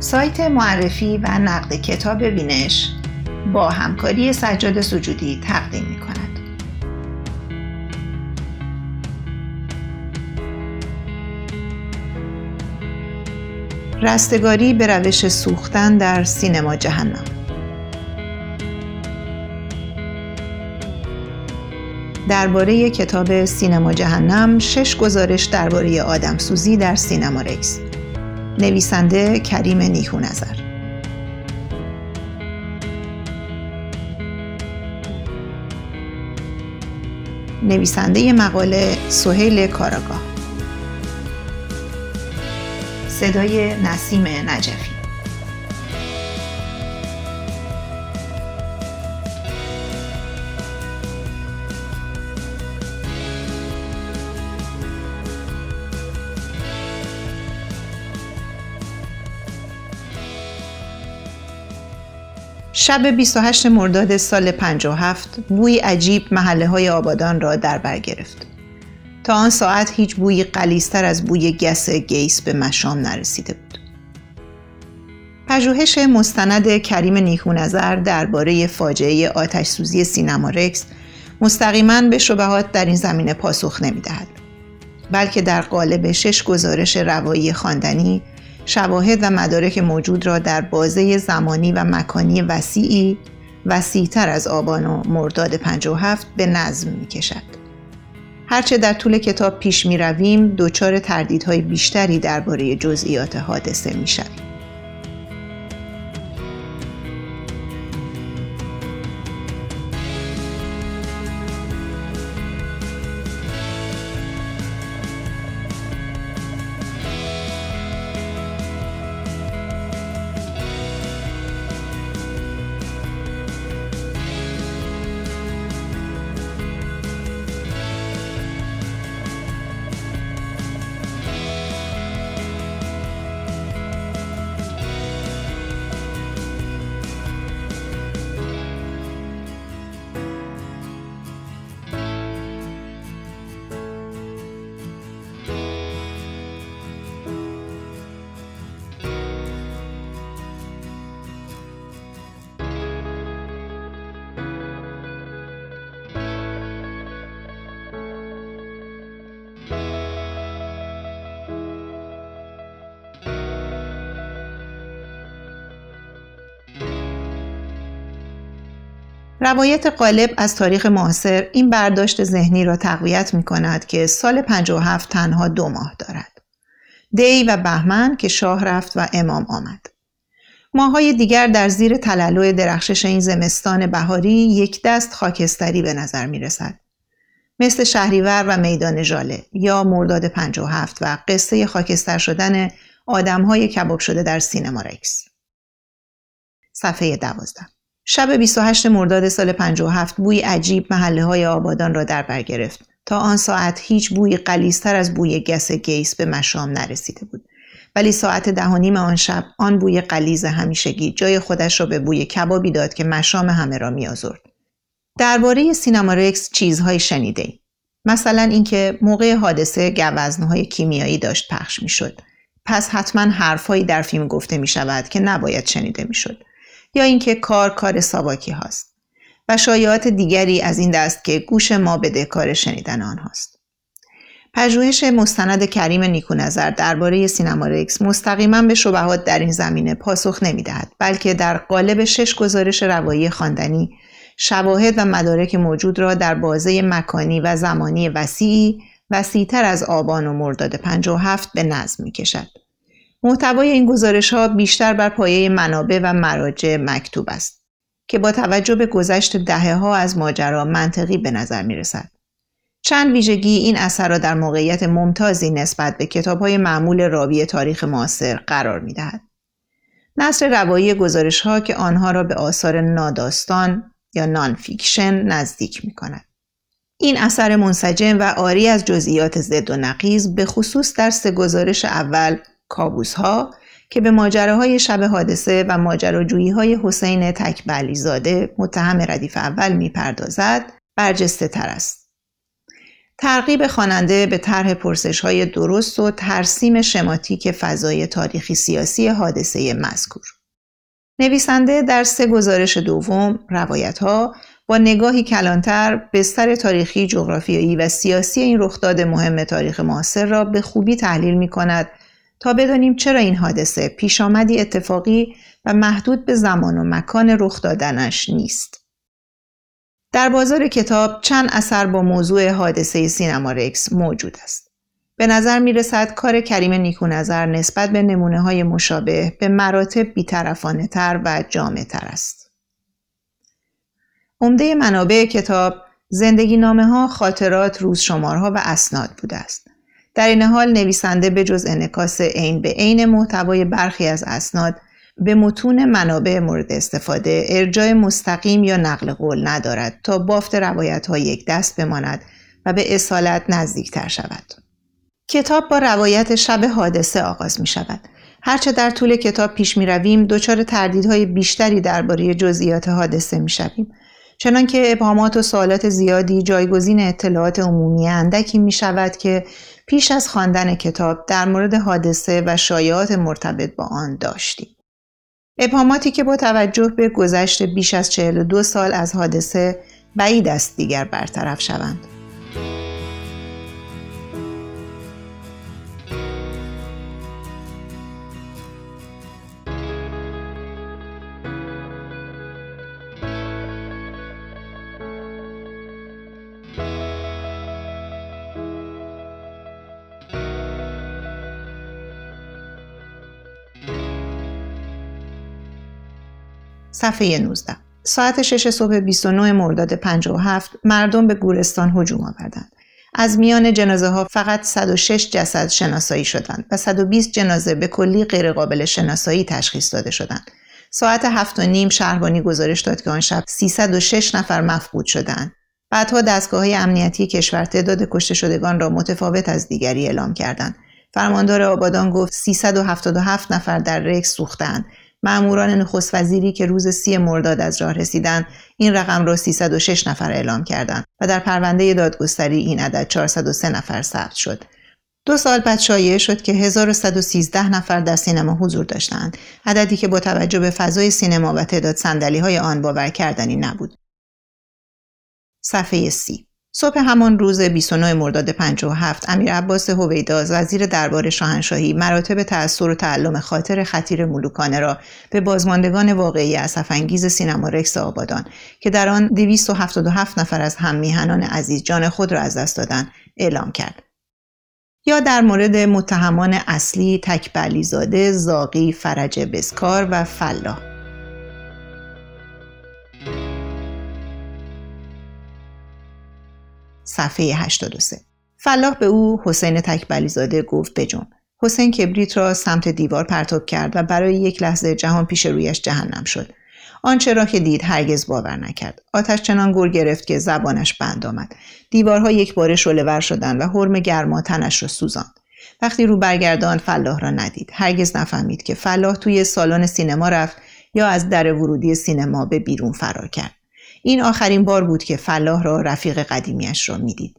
سایت معرفی و نقد کتاب بینش با همکاری سجاد سجودی تقدیم می کند. رستگاری به روش سوختن در سینما جهنم درباره کتاب سینما جهنم شش گزارش درباره آدم سوزی در سینما رکس نویسنده کریم نیکو نظر نویسنده مقاله سهیل کاراگاه. صدای نسیم نجفی. شب 28 مرداد سال 57 بوی عجیب محله های آبادان را در بر گرفت. تا آن ساعت هیچ بوی قلیستر از بوی گس گیس به مشام نرسیده بود. پژوهش مستند کریم نیکونظر درباره فاجعه آتش سوزی سینما رکس مستقیما به شبهات در این زمینه پاسخ نمی‌دهد بلکه در قالب شش گزارش روایی خواندنی شواهد و مدارک موجود را در بازه زمانی و مکانی وسیعی وسیعتر از آبان و مرداد 57 به نظم می کشد. هرچه در طول کتاب پیش می رویم دچار تردیدهای بیشتری درباره جزئیات حادثه می شویم. روایت قالب از تاریخ معاصر این برداشت ذهنی را تقویت می کند که سال 57 تنها دو ماه دارد. دی و بهمن که شاه رفت و امام آمد. ماهای دیگر در زیر تلالو درخشش این زمستان بهاری یک دست خاکستری به نظر می رسد. مثل شهریور و میدان ژاله یا مرداد 57 و قصه خاکستر شدن آدمهای کباب شده در سینما رکس. صفحه دوازده شب 28 مرداد سال 57 بوی عجیب محله های آبادان را در بر گرفت. تا آن ساعت هیچ بوی قلیستر از بوی گس گیس به مشام نرسیده بود. ولی ساعت ده و نیم آن شب آن بوی قلیز همیشگی جای خودش را به بوی کبابی داد که مشام همه را میآزرد. درباره سینما رکس چیزهایی شنیده ای. مثلا اینکه موقع حادثه گوزنهای کیمیایی داشت پخش می‌شد. پس حتما حرفهایی در فیلم گفته می شود که نباید شنیده می‌شد. یا اینکه کار کار ساواکی هاست و شایعات دیگری از این دست که گوش ما به کار شنیدن آنهاست. پژوهش مستند کریم نیکونظر درباره سینما رکس مستقیما به شبهات در این زمینه پاسخ نمی‌دهد بلکه در قالب شش گزارش روایی خواندنی شواهد و مدارک موجود را در بازه مکانی و زمانی وسیعی وسیعتر از آبان و مرداد 57 به نظم می کشد. محتوای این گزارش ها بیشتر بر پایه منابع و مراجع مکتوب است که با توجه به گذشت دهه ها از ماجرا منطقی به نظر می رسد. چند ویژگی این اثر را در موقعیت ممتازی نسبت به کتاب های معمول راوی تاریخ معاصر قرار می دهد. نثر روایی گزارش ها که آنها را به آثار ناداستان یا non-fiction نزدیک می کند. این اثر منسجم و آری از جزئیات زد و نقیز به خصوص در سه گزارش اول کابوس ها که به ماجراهای شب حادثه و ماجراجویی های حسین تکبلی زاده متهم ردیف اول می‌پردازد برجسته تر است. ترغیب خواننده به طرح پرسش های درست و ترسیم شماتیک فضای تاریخی سیاسی حادثه مذکور. نویسنده در سه گزارش دوم روایت ها با نگاهی کلانتر بستر تاریخی، جغرافیایی و سیاسی این رخداد مهم تاریخ معاصر را به خوبی تحلیل می کند تا بدانیم چرا این حادثه پیش آمدی اتفاقی و محدود به زمان و مکان رخ دادنش نیست. در بازار کتاب چند اثر با موضوع حادثه سینما رکس موجود است. به نظر می رسد کار کریم نیکو نظر نسبت به نمونه های مشابه به مراتب بیطرفانه تر و جامع تر است. عمده منابع کتاب زندگی نامه ها، خاطرات، روزشمارها و اسناد بوده است. در این حال نویسنده به جز انکاس عین به عین محتوای برخی از اسناد به متون منابع مورد استفاده ارجای مستقیم یا نقل قول ندارد تا بافت روایت ها یک دست بماند و به اصالت نزدیکتر شود. کتاب با روایت شب حادثه آغاز می شود. هرچه در طول کتاب پیش می رویم دچار تردیدهای بیشتری درباره جزئیات حادثه می شویم. چنانکه ابهامات و سوالات زیادی جایگزین اطلاعات عمومی اندکی می شود که پیش از خواندن کتاب در مورد حادثه و شایعات مرتبط با آن داشتیم. ابهاماتی که با توجه به گذشت بیش از 42 سال از حادثه بعید است دیگر برطرف شوند. صفحه 19 ساعت 6 صبح 29 مرداد 57 مردم به گورستان هجوم آوردند. از میان جنازه ها فقط 106 جسد شناسایی شدند و 120 جنازه به کلی غیرقابل شناسایی تشخیص داده شدند. ساعت هفت و نیم شهربانی گزارش داد که آن شب 306 نفر مفقود شدند. بعدها دستگاه های امنیتی کشور تعداد کشته شدگان را متفاوت از دیگری اعلام کردند. فرماندار آبادان گفت 377 نفر در رکس سوختند معموران نخست وزیری که روز سی مرداد از راه رسیدن این رقم را 306 نفر اعلام کردند و در پرونده دادگستری این عدد 403 نفر ثبت شد. دو سال بعد شایعه شد که 1113 نفر در سینما حضور داشتند عددی که با توجه به فضای سینما و تعداد سندلی های آن باور کردنی نبود. صفحه سی صبح همان روز 29 مرداد 57 امیر عباس هویداز وزیر دربار شاهنشاهی مراتب تأثیر و تعلم خاطر خطیر ملوکانه را به بازماندگان واقعی اسفانگیز سینما رکس آبادان که در آن 277 نفر از هممیهنان عزیز جان خود را از دست دادند اعلام کرد. یا در مورد متهمان اصلی تکبلیزاده، زاقی، فرج بسکار و فلاح صفحه 83 فلاح به او حسین تکبلی زاده گفت بجون حسین کبریت را سمت دیوار پرتاب کرد و برای یک لحظه جهان پیش رویش جهنم شد. آنچه را که دید هرگز باور نکرد. آتش چنان گور گرفت که زبانش بند آمد. دیوارها یک بار شلهور شدند و حرم گرما تنش را سوزاند. وقتی رو برگردان فلاح را ندید. هرگز نفهمید که فلاح توی سالن سینما رفت یا از در ورودی سینما به بیرون فرار کرد. این آخرین بار بود که فلاح را رفیق قدیمیش را می‌دید.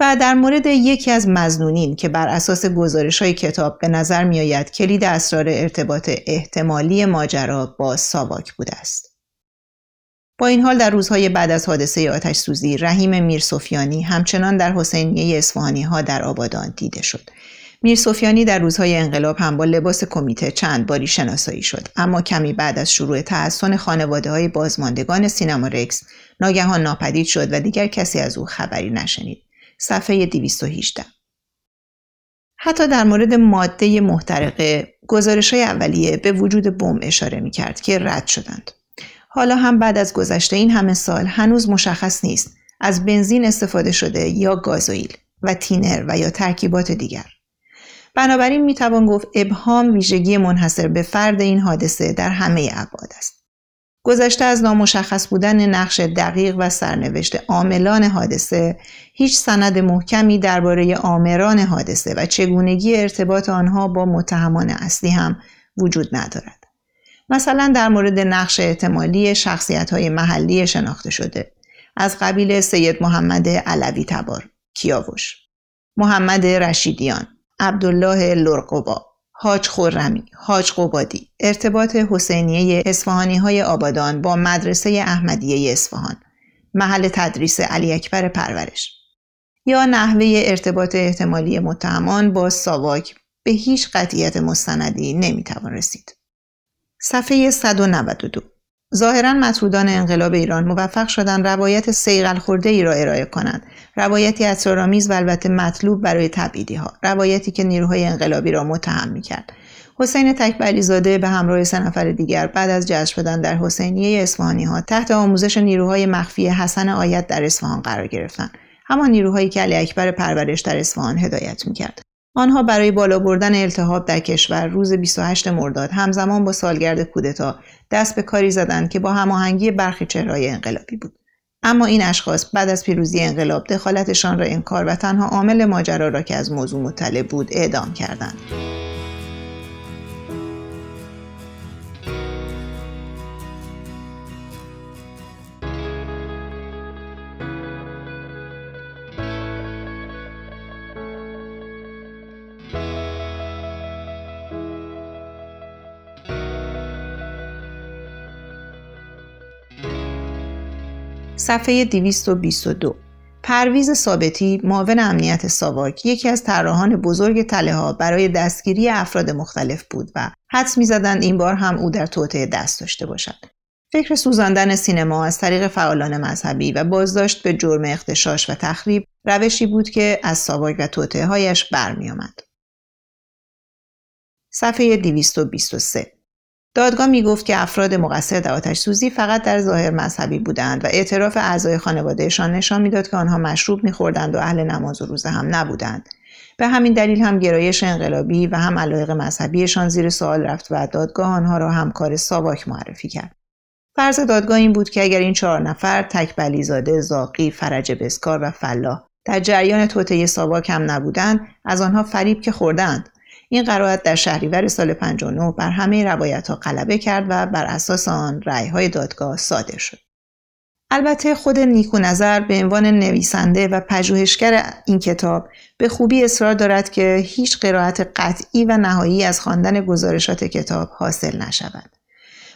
و در مورد یکی از مزنونین که بر اساس گزارش های کتاب به نظر می آید کلید اسرار ارتباط احتمالی ماجرا با ساواک بوده است. با این حال در روزهای بعد از حادثه آتش سوزی رحیم میرسوفیانی همچنان در حسینیه اصفهانی ها در آبادان دیده شد میر سفیانی در روزهای انقلاب هم با لباس کمیته چند باری شناسایی شد اما کمی بعد از شروع تحسن خانواده های بازماندگان سینما رکس ناگهان ناپدید شد و دیگر کسی از او خبری نشنید صفحه 218 حتی در مورد ماده محترقه گزارش های اولیه به وجود بم اشاره می کرد که رد شدند. حالا هم بعد از گذشته این همه سال هنوز مشخص نیست از بنزین استفاده شده یا گازوئیل و تینر و یا ترکیبات دیگر. بنابراین می‌توان گفت ابهام ویژگی منحصر به فرد این حادثه در همه ابعاد است. گذشته از نامشخص بودن نقش دقیق و سرنوشت عاملان حادثه هیچ سند محکمی درباره آمران حادثه و چگونگی ارتباط آنها با متهمان اصلی هم وجود ندارد. مثلا در مورد نقش احتمالی شخصیت های محلی شناخته شده. از قبیل سید محمد علوی تبار کیاوش. محمد رشیدیان. عبدالله لرقبا حاج خورمی، حاج قبادی، ارتباط حسینیه اصفهانی های آبادان با مدرسه احمدیه اصفهان، محل تدریس علی اکبر پرورش. یا نحوه ارتباط احتمالی متهمان با ساواک به هیچ قطعیت مستندی نمی‌توان رسید. صفحه 192 ظاهرا مطرودان انقلاب ایران موفق شدند روایت سیغل خورده ای را ارائه کنند. روایتی اسرارآمیز و البته مطلوب برای تبعیدی ها روایتی که نیروهای انقلابی را متهم می‌کرد. حسین تکبری زاده به همراه سه نفر دیگر بعد از جذب شدن در حسینیه اصفهانی ها تحت آموزش نیروهای مخفی حسن آیت در اصفهان قرار گرفتند. همان نیروهایی که علی اکبر پرورش در اصفهان هدایت می‌کرد. آنها برای بالا بردن التهاب در کشور روز 28 مرداد همزمان با سالگرد کودتا دست به کاری زدند که با هماهنگی برخی چهرهای انقلابی بود. اما این اشخاص بعد از پیروزی انقلاب دخالتشان را انکار و تنها عامل ماجرا را که از موضوع مطلع بود اعدام کردند. صفحه 222 پرویز ثابتی معاون امنیت ساواک یکی از طراحان بزرگ تله ها برای دستگیری افراد مختلف بود و حدس می‌زدند این بار هم او در توطعه دست داشته باشد. فکر سوزاندن سینما از طریق فعالان مذهبی و بازداشت به جرم اختشاش و تخریب روشی بود که از ساواک و توطعه هایش برمیآمد. صفحه 223 دادگاه می گفت که افراد مقصر در آتش سوزی فقط در ظاهر مذهبی بودند و اعتراف اعضای خانوادهشان نشان می‌داد که آنها مشروب میخوردند و اهل نماز و روزه هم نبودند. به همین دلیل هم گرایش انقلابی و هم علایق مذهبیشان زیر سوال رفت و دادگاه آنها را همکار ساواک معرفی کرد. فرض دادگاه این بود که اگر این چهار نفر تک زاده، زاقی فرج بسکار و فلاح در جریان توطعه ساواک هم نبودند از آنها فریب که خوردند این قرائت در شهریور سال 59 بر همه روایت ها غلبه کرد و بر اساس آن رأی های دادگاه صادر شد. البته خود نیکو نظر به عنوان نویسنده و پژوهشگر این کتاب به خوبی اصرار دارد که هیچ قرائت قطعی و نهایی از خواندن گزارشات کتاب حاصل نشود.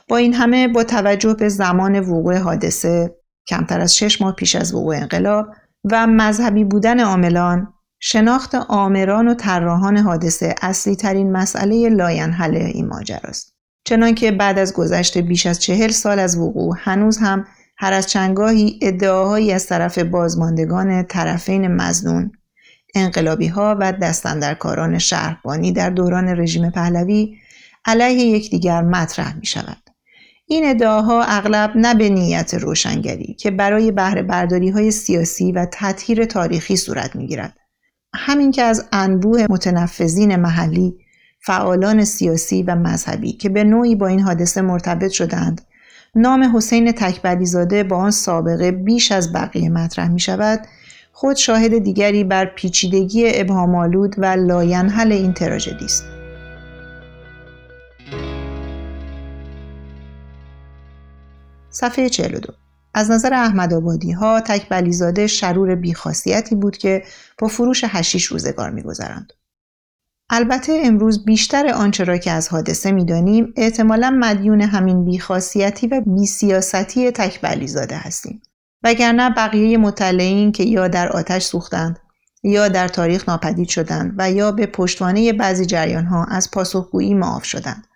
با این همه با توجه به زمان وقوع حادثه کمتر از شش ماه پیش از وقوع انقلاب و مذهبی بودن عاملان شناخت آمران و طراحان حادثه اصلی ترین مسئله لاینحل این ماجراست. چنانکه بعد از گذشت بیش از چهل سال از وقوع هنوز هم هر از چندگاهی ادعاهایی از طرف بازماندگان طرفین مظنون انقلابی ها و دست‌اندرکاران شهربانی در دوران رژیم پهلوی علیه یکدیگر مطرح می شود. این ادعاها اغلب نه به نیت روشنگری که برای بهره برداری های سیاسی و تطهیر تاریخی صورت می گیرد همین که از انبوه متنفذین محلی فعالان سیاسی و مذهبی که به نوعی با این حادثه مرتبط شدند نام حسین تکبعلی‌زاده با آن سابقه بیش از بقیه مطرح می شود خود شاهد دیگری بر پیچیدگی ابهام‌آلود و لاینحل این تراژدی است. صفحه 42 از نظر احمد آبادی ها تکبعلی‌زاده شرور بی‌خاصیتی بود که با فروش هشیش روزگار میگذراند. البته امروز بیشتر آنچه را که از حادثه می‌دانیم احتمالا مدیون همین بیخاصیتی و بیسیاستی تک بلیزاده هستیم. وگرنه بقیه مطلعین که یا در آتش سوختند یا در تاریخ ناپدید شدند و یا به پشتوانه بعضی جریان ها از پاسخگویی معاف شدند.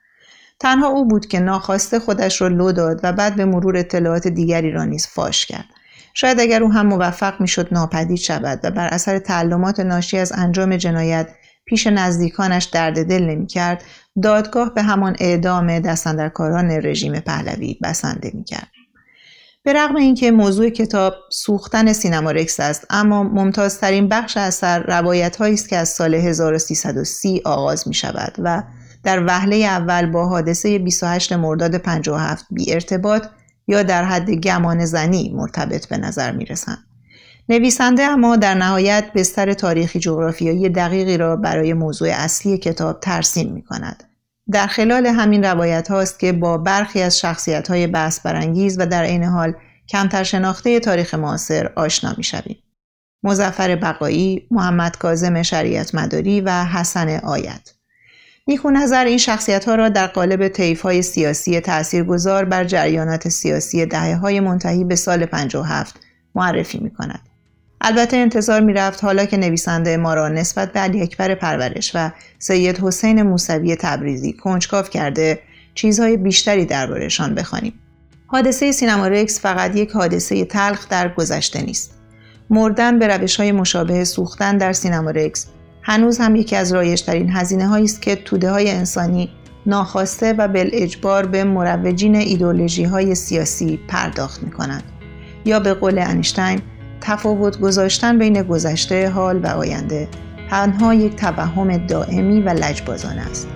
تنها او بود که ناخواسته خودش را لو داد و بعد به مرور اطلاعات دیگری را نیز فاش کرد. شاید اگر او هم موفق می‌شد ناپدید شود و بر اثر تعلمات ناشی از انجام جنایت پیش نزدیکانش درد دل نمی‌کرد دادگاه به همان اعدام دستندرکاران رژیم پهلوی بسنده می‌کرد. به رغم اینکه موضوع کتاب سوختن سینما رکس است اما ممتازترین بخش اثر روایت است که از سال 1330 آغاز می شود و در وهله اول با حادثه 28 مرداد 57 بی ارتباط یا در حد گمان زنی مرتبط به نظر می رسند. نویسنده اما در نهایت بستر تاریخی جغرافیایی دقیقی را برای موضوع اصلی کتاب ترسیم می کند. در خلال همین روایت هاست که با برخی از شخصیت های بحث برانگیز و در عین حال کمتر شناخته تاریخ معاصر آشنا می‌شویم. مزفر بقایی، محمد کاظم شریعت مداری و حسن آیت. نیکو نظر این شخصیت ها را در قالب طیف های سیاسی تاثیرگذار بر جریانات سیاسی دهه های منتهی به سال 57 معرفی می کند. البته انتظار می رفت حالا که نویسنده ما را نسبت به علی اکبر پرورش و سید حسین موسوی تبریزی کنجکاو کرده چیزهای بیشتری دربارهشان بخوانیم. حادثه سینما رکس فقط یک حادثه تلخ در گذشته نیست. مردن به روش های مشابه سوختن در سینما رکس هنوز هم یکی از رایشترین هزینه هایی است که توده های انسانی ناخواسته و اجبار به مروجین ایدولوژی های سیاسی پرداخت می کنند. یا به قول انیشتین تفاوت گذاشتن بین گذشته حال و آینده تنها یک توهم دائمی و لجبازانه است.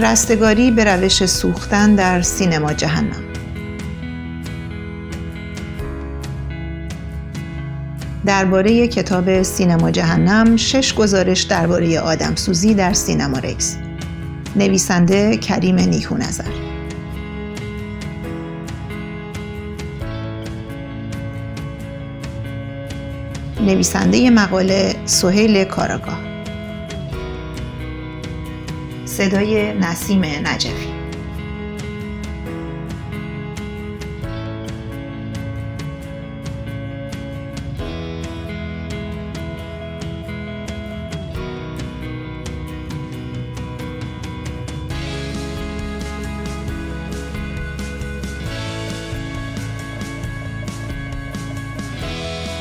رستگاری به روش سوختن در سینما جهنم. درباره کتاب سینما جهنم شش گزارش درباره آدمسوزی در سینما رکس نویسنده کریم نیکو نظر نویسنده مقاله سهیل کاراگاه. صدای نسیم نجفی.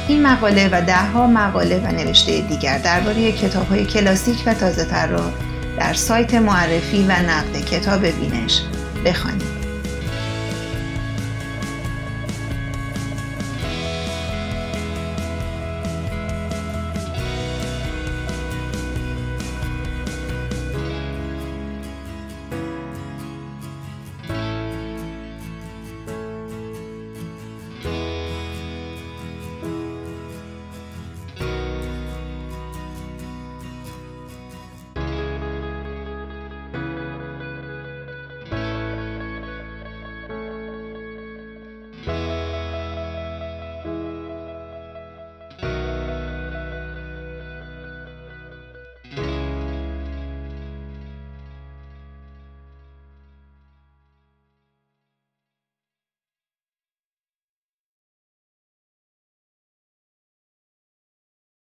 این مقاله و دهها مقاله و نوشته دیگر درباره کتاب‌های کلاسیک و تازه تر را در سایت معرفی و نقد کتاب بینش بخوانید.